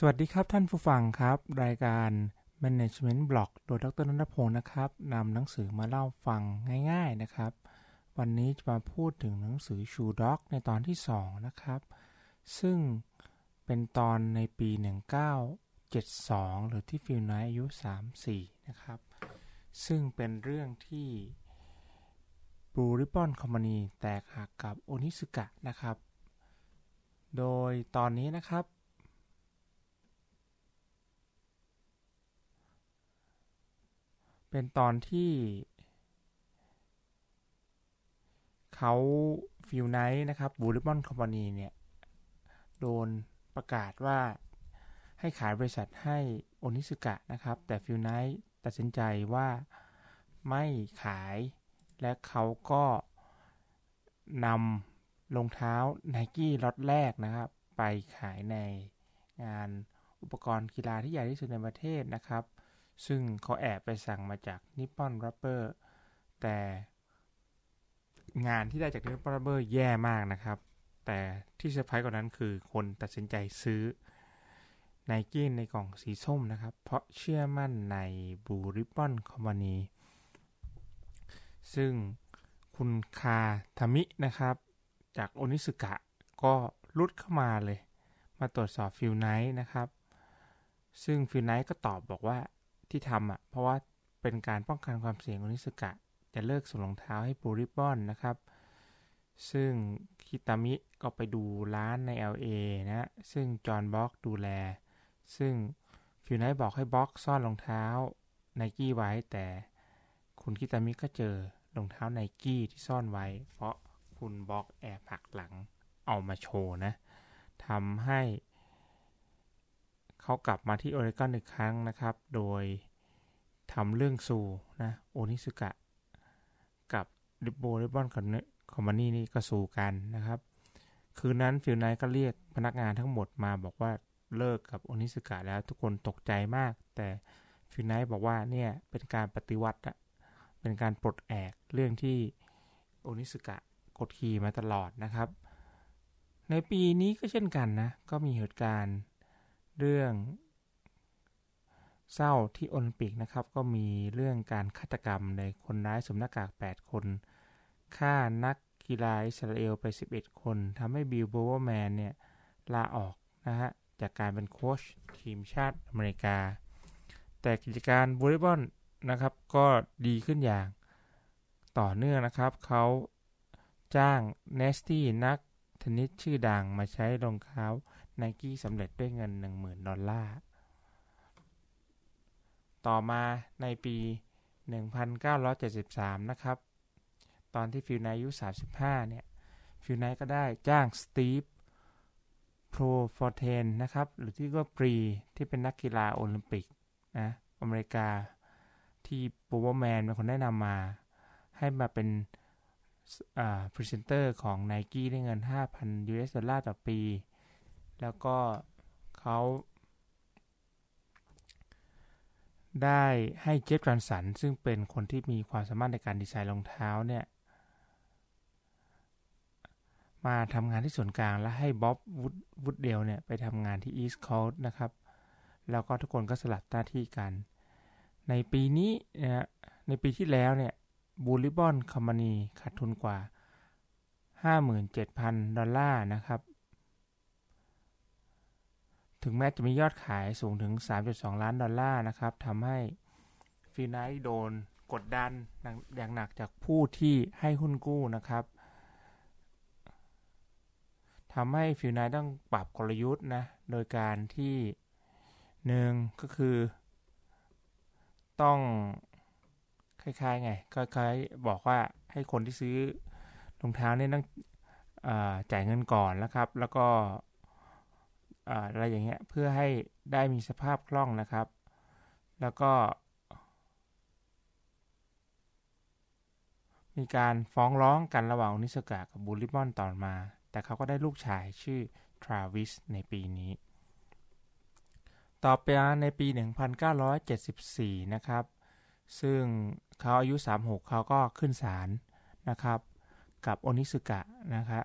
สวัสดีครับท่านผู้ฟังครับ รายการ Management Blog โดยดรนนทพงศ์นะครับนำหนังสือมาเล่าฟังง่ายๆนะครับ วันนี้จะมาพูดถึงหนังสือ Shoe Dog ในตอนที่ 2 นะครับ ซึ่งเป็นตอนในปี 1972 หรือที่ Phil Knight อายุ 34 นะครับ ซึ่งเป็นเรื่องที่ Blue Ribbon Company แตกหักกับ Onitsuka นะครับ โดยตอนนี้นะครับ เป็นตอนที่เขา Phil Knight นะครับ Blue Ribbon Company เนี่ย โดนประกาศว่าให้ขายบริษัทให้ Onitsuka นะครับ แต่ Phil Knight ตัดสินใจว่าไม่ขายและเขาก็นำรองเท้าไนกี้ล็อตแรกนะครับ ไปขายในงานอุปกรณ์กีฬาที่ใหญ่ที่สุดในประเทศนะครับ ซึ่งเขาแอบไปสั่งมาจาก Nippon Rubber แต่งานที่ได้จาก Nippon Rubber แย่มากนะครับ แต่ที่เซอร์ไพรส์กว่านั้นคือคนตัดสินใจซื้อไนกี้ในกล่องสีส้มนะครับ เพราะเชื่อมั่นในBlue Ribbon Company ซึ่งคุณคิตามินะครับ จาก Onitsuka ก็รุดเข้ามาเลย มาตรวจสอบ Phil Knight นะครับ ซึ่ง Phil Knight ก็ตอบบอกว่า ที่ทำอะเพราะว่าเป็นการป้องกันความเสี่ยง Onitsuka จะเลิกส่งรองเท้าให้ Blue Ribbon นะครับ ซึ่งคิตามิก็ไปดูร้านใน LA นะซึ่ง John Bork ดูแล ซึ่ง Phil Knight บอกให้ Bork ซ่อนรองเท้าไนกี้ไว้แต่คุณคิตามิก็เจอรองเท้าไนกี้ที่ซ่อนไว้ เพราะคุณ Bork แอบหักหลังเอามาโชว์นะทำให้ เขากลับมาที่โอเรกอนอีกครั้งนะครับ โดยทำเรื่อง sue นะ Onitsuka กับริบ Blue Ribbon Company นี่ก็สู้กันนะครับ คืนนั้น Phil Knight ก็เรียกพนักงานทั้งหมดมาบอกว่าเลิกกับ Onitsuka แล้วทุกคนตกใจมาก แต่ Phil Knight บอกว่าเนี่ยเป็นการปฏิวัติอะเป็นการปลดแอกเรื่องที่ Onitsuka กดขี่มาตลอดนะครับ ในปีนี้ก็เช่นกันนะ ก็มีเหตุการณ์ เรื่องเศร้าที่โอลิมปิกนะครับ ก็มีเรื่องการฆาตกรรมในคนร้ายสวมหน้ากาก 8 คนฆ่านักกีฬาอิสราเอลไป 11 คนทำให้บิลโบว์แมนเนี่ยลาออกนะฮะจากการเป็นโค้ชทีมชาติอเมริกา แต่กิจการบริบอลนะครับก็ดีขึ้นอย่างต่อเนื่องนะครับ เขาจ้างเนสตี้นักเทนนิสชื่อดังมาใช้รองเท้า ไนกี้สำเร็จด้วยเงิน 10,000 ดอลลาร์ ต่อมาในปี 1973 นะครับ ตอนที่ Phil Knight อายุ 35 เนี่ย Phil Knight ก็ได้จ้าง Steve Prefontaine นะครับ หรือที่ก็ Pre ที่เป็นนักกีฬาโอลิมปิกนะอเมริกาที่ Bowerman เป็นคนแนะนำมา ให้มาเป็นพรีเซนเตอร์ของ n i กี้ได้เงิน 5,000 US ดอลลาร์ต่อปี แล้วก็เขาได้ให้เจฟจอห์นสัน ซึ่งเป็นคนที่มีความสามารถในการดีไซน์รองเท้าเนี่ย มาทำงานที่ส่วนกลางและให้บ๊อบวูดเดลเนี่ยไปทำงานที่อีสต์คอส์นะครับ แล้วก็ทุกคนก็สลับหน้าที่กัน ในปีนี้นะในปีที่แล้วเนี่ยบูริบอนคอมมานีขาดทุนกว่า 57,000 ดอลลาร์นะครับ ถึงแม้จะมียอดขายสูงถึง 3.2 ล้านดอลลาร์นะครับทำให้ Phil Knight โดนกดดันอย่างหนักจากผู้ที่ให้หุ้นกู้นะครับทำให้ Phil Knight ต้องปรับกลยุทธ์นะ โดยการที่หนึ่งก็คือ ต้องคล้ายๆไงคล้ายๆบอกว่าให้คนที่ซื้อรองเท้าเนี่ยต้องอจ่ายเงินก่อนแล้วครับ แล้วก็ อะไรอย่างเงี้ยเพื่อให้ได้มีสภาพคล่องนะครับ แล้วก็ มีการฟ้องร้องกันระหว่างนิสกากับบูริบอนต่อมา แต่เขาก็ได้ลูกชายชื่อทราวิสในปีนี้ ต่อไปในปี 1974 นะครับ ซึ่งเขาอายุ 36 เขาก็ขึ้นศาลนะครับ กับโอนิสึกะนะครับ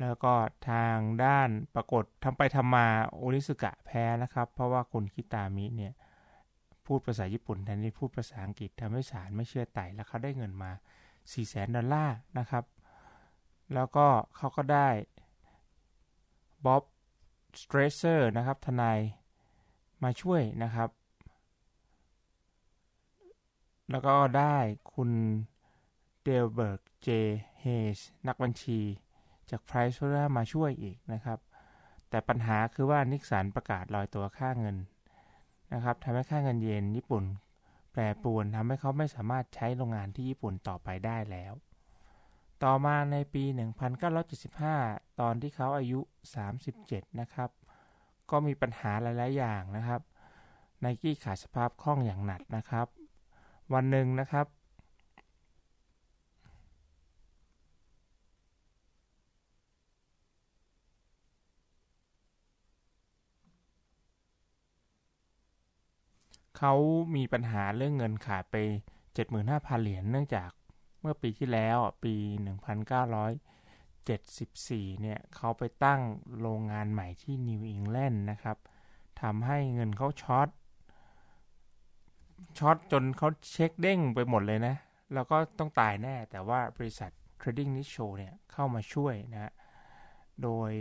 แล้วก็ทางด้านปรากฏทำไปทำมาโอริสุกะแพ้นะครับ เพราะว่าคุณคิตามิเนี่ยพูดภาษาญี่ปุ่นแทนที่พูดภาษาอังกฤษทำให้ศาลไม่เชื่อไต่แล้วเขาได้เงินมา 4 0 0แสนดอลลาร์นะครับ แล้วก็เขาก็ได้ร็อบสเตรสเซอร์นะครับทนายมาช่วยนะครับ แล้วก็ได้คุณเดลเบิร์ต เจ เฮสนักบัญชี จากไพรซ์ e มาช่วยอีกนะครับ แต่ปัญหาคือว่านิกสันประกาศลอยตัวค่าเงินนะครับทำให้ค่าเงินเยนญี่ปุ่น แปรปรวนทำให้เขาไม่สามารถใช้โรงงานที่ญี่ปุ่นต่อไปได้แล้ว ต่อมาในปี 1975 ตอนที่เขาอายุ 37 นะครับ ก็มีปัญหาหลาย ๆ อย่างนะครับไนกี้ขาดสภาพคล่องอย่างหนักนะครับ วันหนึ่งนะครับ เขามีปัญหาเรื่องเงินขาดไป 75,000 เหรียญเนื่องจากเมื่อปีที่แล้วปี 1974 เนี่ยเขาไปตั้งโรงงานใหม่ที่นิวอิงแลนด์นะครับทำให้เงินเขาช็อตช็อตจนเขาเช็คเด้งไปหมดเลยนะ แล้วก็ต้องตายแน่แต่ว่าบริษัท Trading Nissho เนี่ยเข้ามาช่วยนะโดย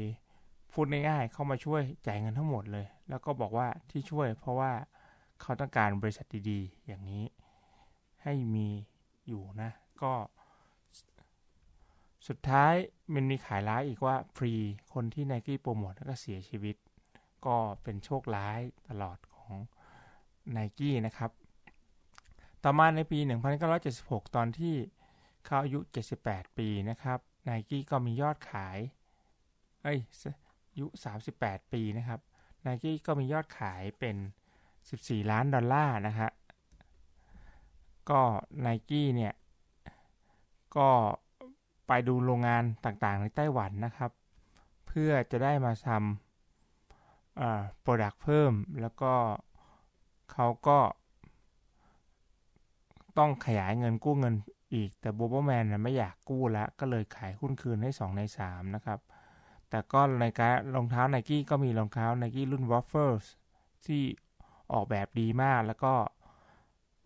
พูดง่ายๆเข้ามาช่วยจ่ายเงินทั้งหมดเลย แล้วก็บอกว่าที่ช่วยเพราะว่า เขาต้องการบริษัทดีๆ อย่างนี้ให้มีอยู่นะ ก็สุดท้ายมันมีขายร้ายอีกว่าฟรีคนที่ไนกี้โปรโมทแล้วก็เสียชีวิต ก็เป็นโชคร้ายตลอดของไนกี้นะครับ ต่อมาในปี 1976 ตอนที่เขาอายุ 78 ปีนะครับไนกี้ก็มียอดขายเอ้ยอายุ 38 ปีนะครับไนกี้ก็มียอดขายเป็น 14 ล้านดอลลาร์นะฮะก็ไนกี้เนี่ย ก็ไปดูโรงงานต่างๆในไต้หวันนะครับ เพื่อจะได้มาทำโปรดักต์เพิ่ม แล้วก็เขาก็ต้องขยายเงินกู้เงินอีก แต่โบโบแมนไม่อยากกู้แล้วก็เลยขายหุ้นคืนให้ 2 ใน 3 นะครับ แต่ก็ในการรองเท้าไนกี้ก็มีรองเท้าไนกี้รุ่น Waffles ที่ ออกแบบดีมาก แล้วก็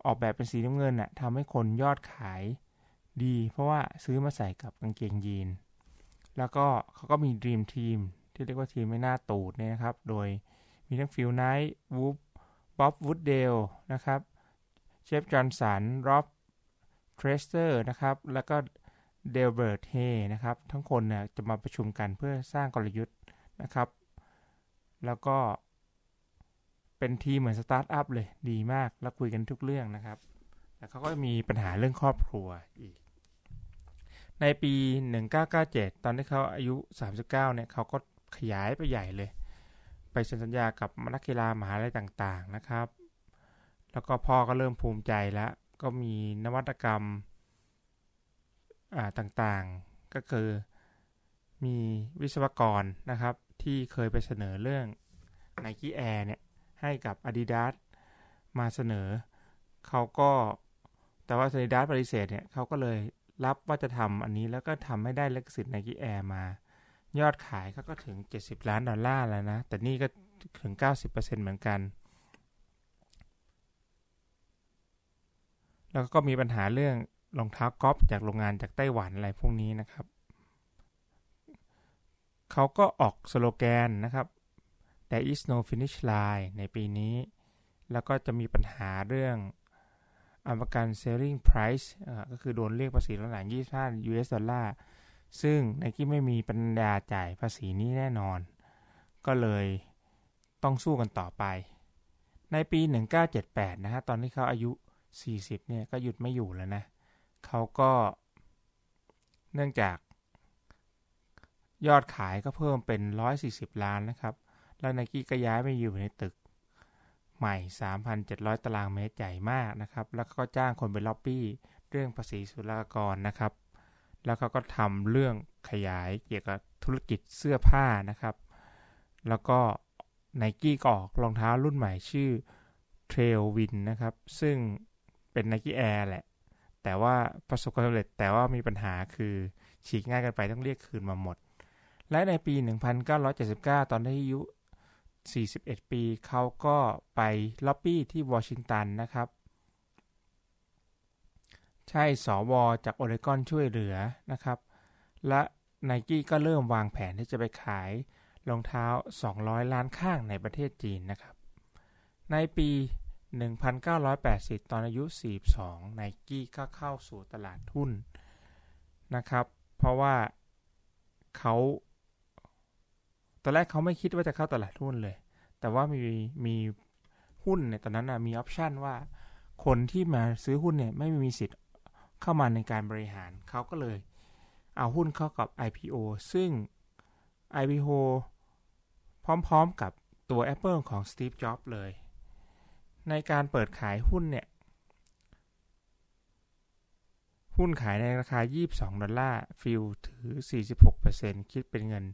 ออกแบบเป็นสีน้ำเงินน่ะทำให้คนยอดขายดี เพราะว่าซื้อมาใส่กับกางเกงยีน แล้วก็เขาก็มี dream team ที่เรียกว่าทีมไอ้หน้าตูดเนี่ยนะครับ โดยมีทั้งฟิลไนท์วูฟบ๊อบวูดเดลนะครับเจฟจอห์นสันร็อบสเตรสเซอร์นะครับ แล้วก็เดลเบิร์ตเฮสนะครับ ทั้งคนเนี่ยจะมาประชุมกันเพื่อสร้างกลยุทธ์นะครับ แล้วก็ เป็นทีมเหมือนสตาร์ทอัพเลยดีมากแล้วคุยกันทุกเรื่องนะครับ แต่เขาก็มีปัญหาเรื่องครอบครัวอีก ในปี 1997 ตอนที่เขาอายุ 39 เนี่ยเขาก็ขยายไปใหญ่เลย ไปเซ็นสัญญากับนักกีฬามหาลัยต่างๆนะครับ แล้วก็พ่อก็เริ่มภูมิใจแล้ว ก็มีนวัตกรรมต่างๆก็คือมีวิศวกรนะครับที่เคยไปเสนอเรื่อง Nike Air เนี่ย ให้กับ Adidas มาเสนอ เขาก็แต่ว่า Adidas ปฏิเสธเนี่ยเขาก็เลยรับว่าจะทำอันนี้แล้วก็ทำให้ได้เลกสิทธิ์ Nike Air มา ยอดขายเขาก็ถึง 70 ล้านดอลลาร์แล้วนะ แต่นี่ก็ถึง 90%เหมือนกัน แล้วก็มีปัญหาเรื่องรองเท้ากอล์ฟจากโรงงานจากไต้หวันอะไรพวกนี้นะครับ เขาก็ออกสโลแกนนะครับ There is no finish line ในปีนี้ แล้วก็จะมีปัญหาเรื่องอเมริกัน selling price ก็คือโดนเรียกภาษีหลัง25 US ดอลลาร์ ซึ่งไนกี้ไม่มีปัญญาจ่ายภาษีนี้แน่นอน ก็เลยต้องสู้กันต่อไป ในปี 1978 นะฮะ ตอนที่เขาอายุ 40 เนี่ย ก็หยุดไม่อยู่แล้วนะ เขาก็เนื่องจากยอดขายก็เพิ่มเป็น 140 ล้านนะครับ แล้วไนกี้ก็ย้ายไปอยู่ในตึกใหม่ 3,700 ตารางเมตรใหญ่มากนะครับ แล้วก็จ้างคนไปล็อบบี้เรื่องภาษีศุลกากรนะครับ แล้วเขาก็ทำเรื่องขยายเกี่ยวกับธุรกิจเสื้อผ้านะครับ แล้วก็ไนกี้ก็ออกรองเท้ารุ่นใหม่ชื่อ Trail Win นะครับ ซึ่งเป็น Nike Air แหละ แต่ว่าประสบความสำเร็จแต่ว่ามีปัญหาคือฉีกง่ายกันไปต้องเรียกคืนมาหมด และในปี 1979 ตอนที่อายุ 41 ปีเขาก็ไปล็อบบี้ที่วอชิงตันนะครับ ใช่สวจากโอเรกอนช่วยเหลือนะครับ และไนกี้ก็เริ่มวางแผนที่จะไปขายรองเท้า 200 ล้านข้างในประเทศจีนนะครับ ในปี 1980 ตอนอายุ 42ไนกี้ก็เข้าสู่ตลาดหุ้นนะครับ เพราะว่าเขา ตอนแรกเขาไม่คิดว่าจะเข้าตลาดหุ้นเลย แต่ว่ามีมีหุ้นเนี่ยตอนนั้นนะมีออปชันว่า คนที่มาซื้อหุ้นเนี่ยไม่มีสิทธิ์เข้ามาในการบริหารเขาก็เลย เอาหุ้นเข้ากับ IPO ซึ่ง IPO พร้อมๆกับตัว Apple ของ Steve Jobs เลย ในการเปิดขายหุ้นเนี่ย หุ้นขายในราคา 22 ดอลลาร์ ฟิลถือ 46%คิดเป็นเงิน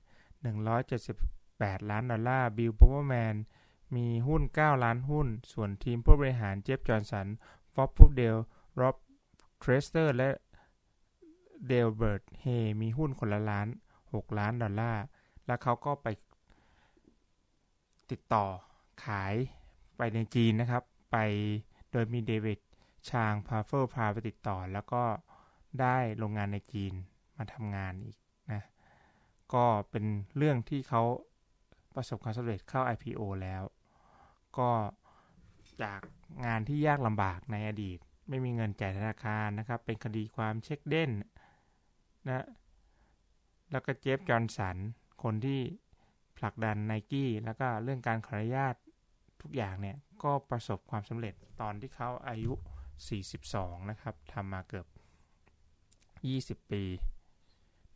178 ล้านดอลลาร์ บิลบาวเวอร์แมน มีหุ้น 9 ล้านหุ้น ส่วนทีมผู้บริหารเจฟจอห์นสัน บ๊อบวูดเดลร็อบสเตรสเซอร์ และเดลเบิร์ต เฮส มีหุ้นคนละล้าน 6 ล้านดอลลาร์ แล้วเขาก็ไปติดต่อขายไปในจีนนะครับ ไปโดยมีเดวิดชางพาเฟอร์พาไปติดต่อ แล้วก็ได้โรงงานในจีนมาทำงานอีกนะ ก็เป็นเรื่องที่เขาประสบความสำเร็จเข้า IPO แล้ว ก็จากงานที่ยากลำบากในอดีต ไม่มีเงินจ่ายธนาคารนะครับ เป็นคดีความเช็คเด่นนะแล้วก็เจฟจอห์นสัน คนที่ผลักดันไนกี้แล้วก็เรื่องการขออนุญาตทุกอย่างเนี่ย ก็ประสบความสำเร็จตอนที่เขาอายุ 42 นะครับทำมาเกือบ 20 ปี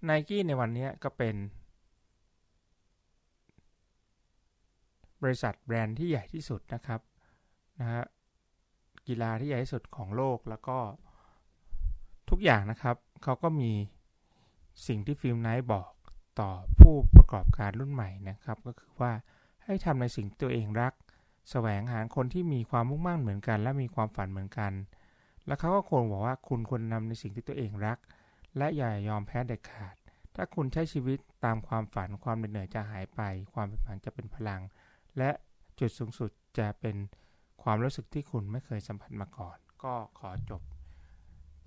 ไนกี้ในวันนี้ก็เป็น บริษัทแบรนด์ที่ใหญ่ที่สุดนะครับนะฮะกีฬาที่ใหญ่ที่สุดของโลกแล้วก็ทุกอย่างนะครับเขาก็มีสิ่งที่ฟิล์มไนท์บอกต่อผู้ประกอบการรุ่นใหม่นะครับ ก็คือว่าให้ทำในสิ่งตัวเองรัก แสวงหาคนที่มีความมุ่งมั่นเหมือนกัน และมีความฝันเหมือนกัน แล้วเขาก็ควรบอกว่าคุณควรนำในสิ่งที่ตัวเองรัก และอย่ายอมแพ้เด็ดขาด ถ้าคุณใช้ชีวิตตามความฝันความเหนื่อยจะหายไป ความเป็นฝันจะเป็นพลัง และจุดสูงสุดจะเป็นความรู้สึกที่คุณไม่เคยสัมผัสมาก่อน ก็ขอจบ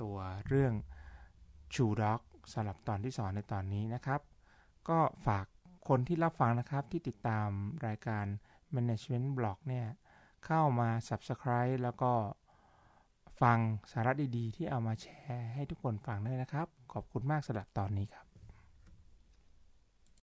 ตัวเรื่องชูด็อกสำหรับตอนที่สอนในตอนนี้นะครับ ก็ฝากคนที่รับฟังนะครับที่ติดตามรายการ Management Blog เนี่ย เข้ามา Subscribe แล้วก็ ฟังสาระดีๆ ที่เอามาแชร์ให้ทุกคนฟังด้วยนะครับ ขอบคุณมากสำหรับตอนนี้ครับ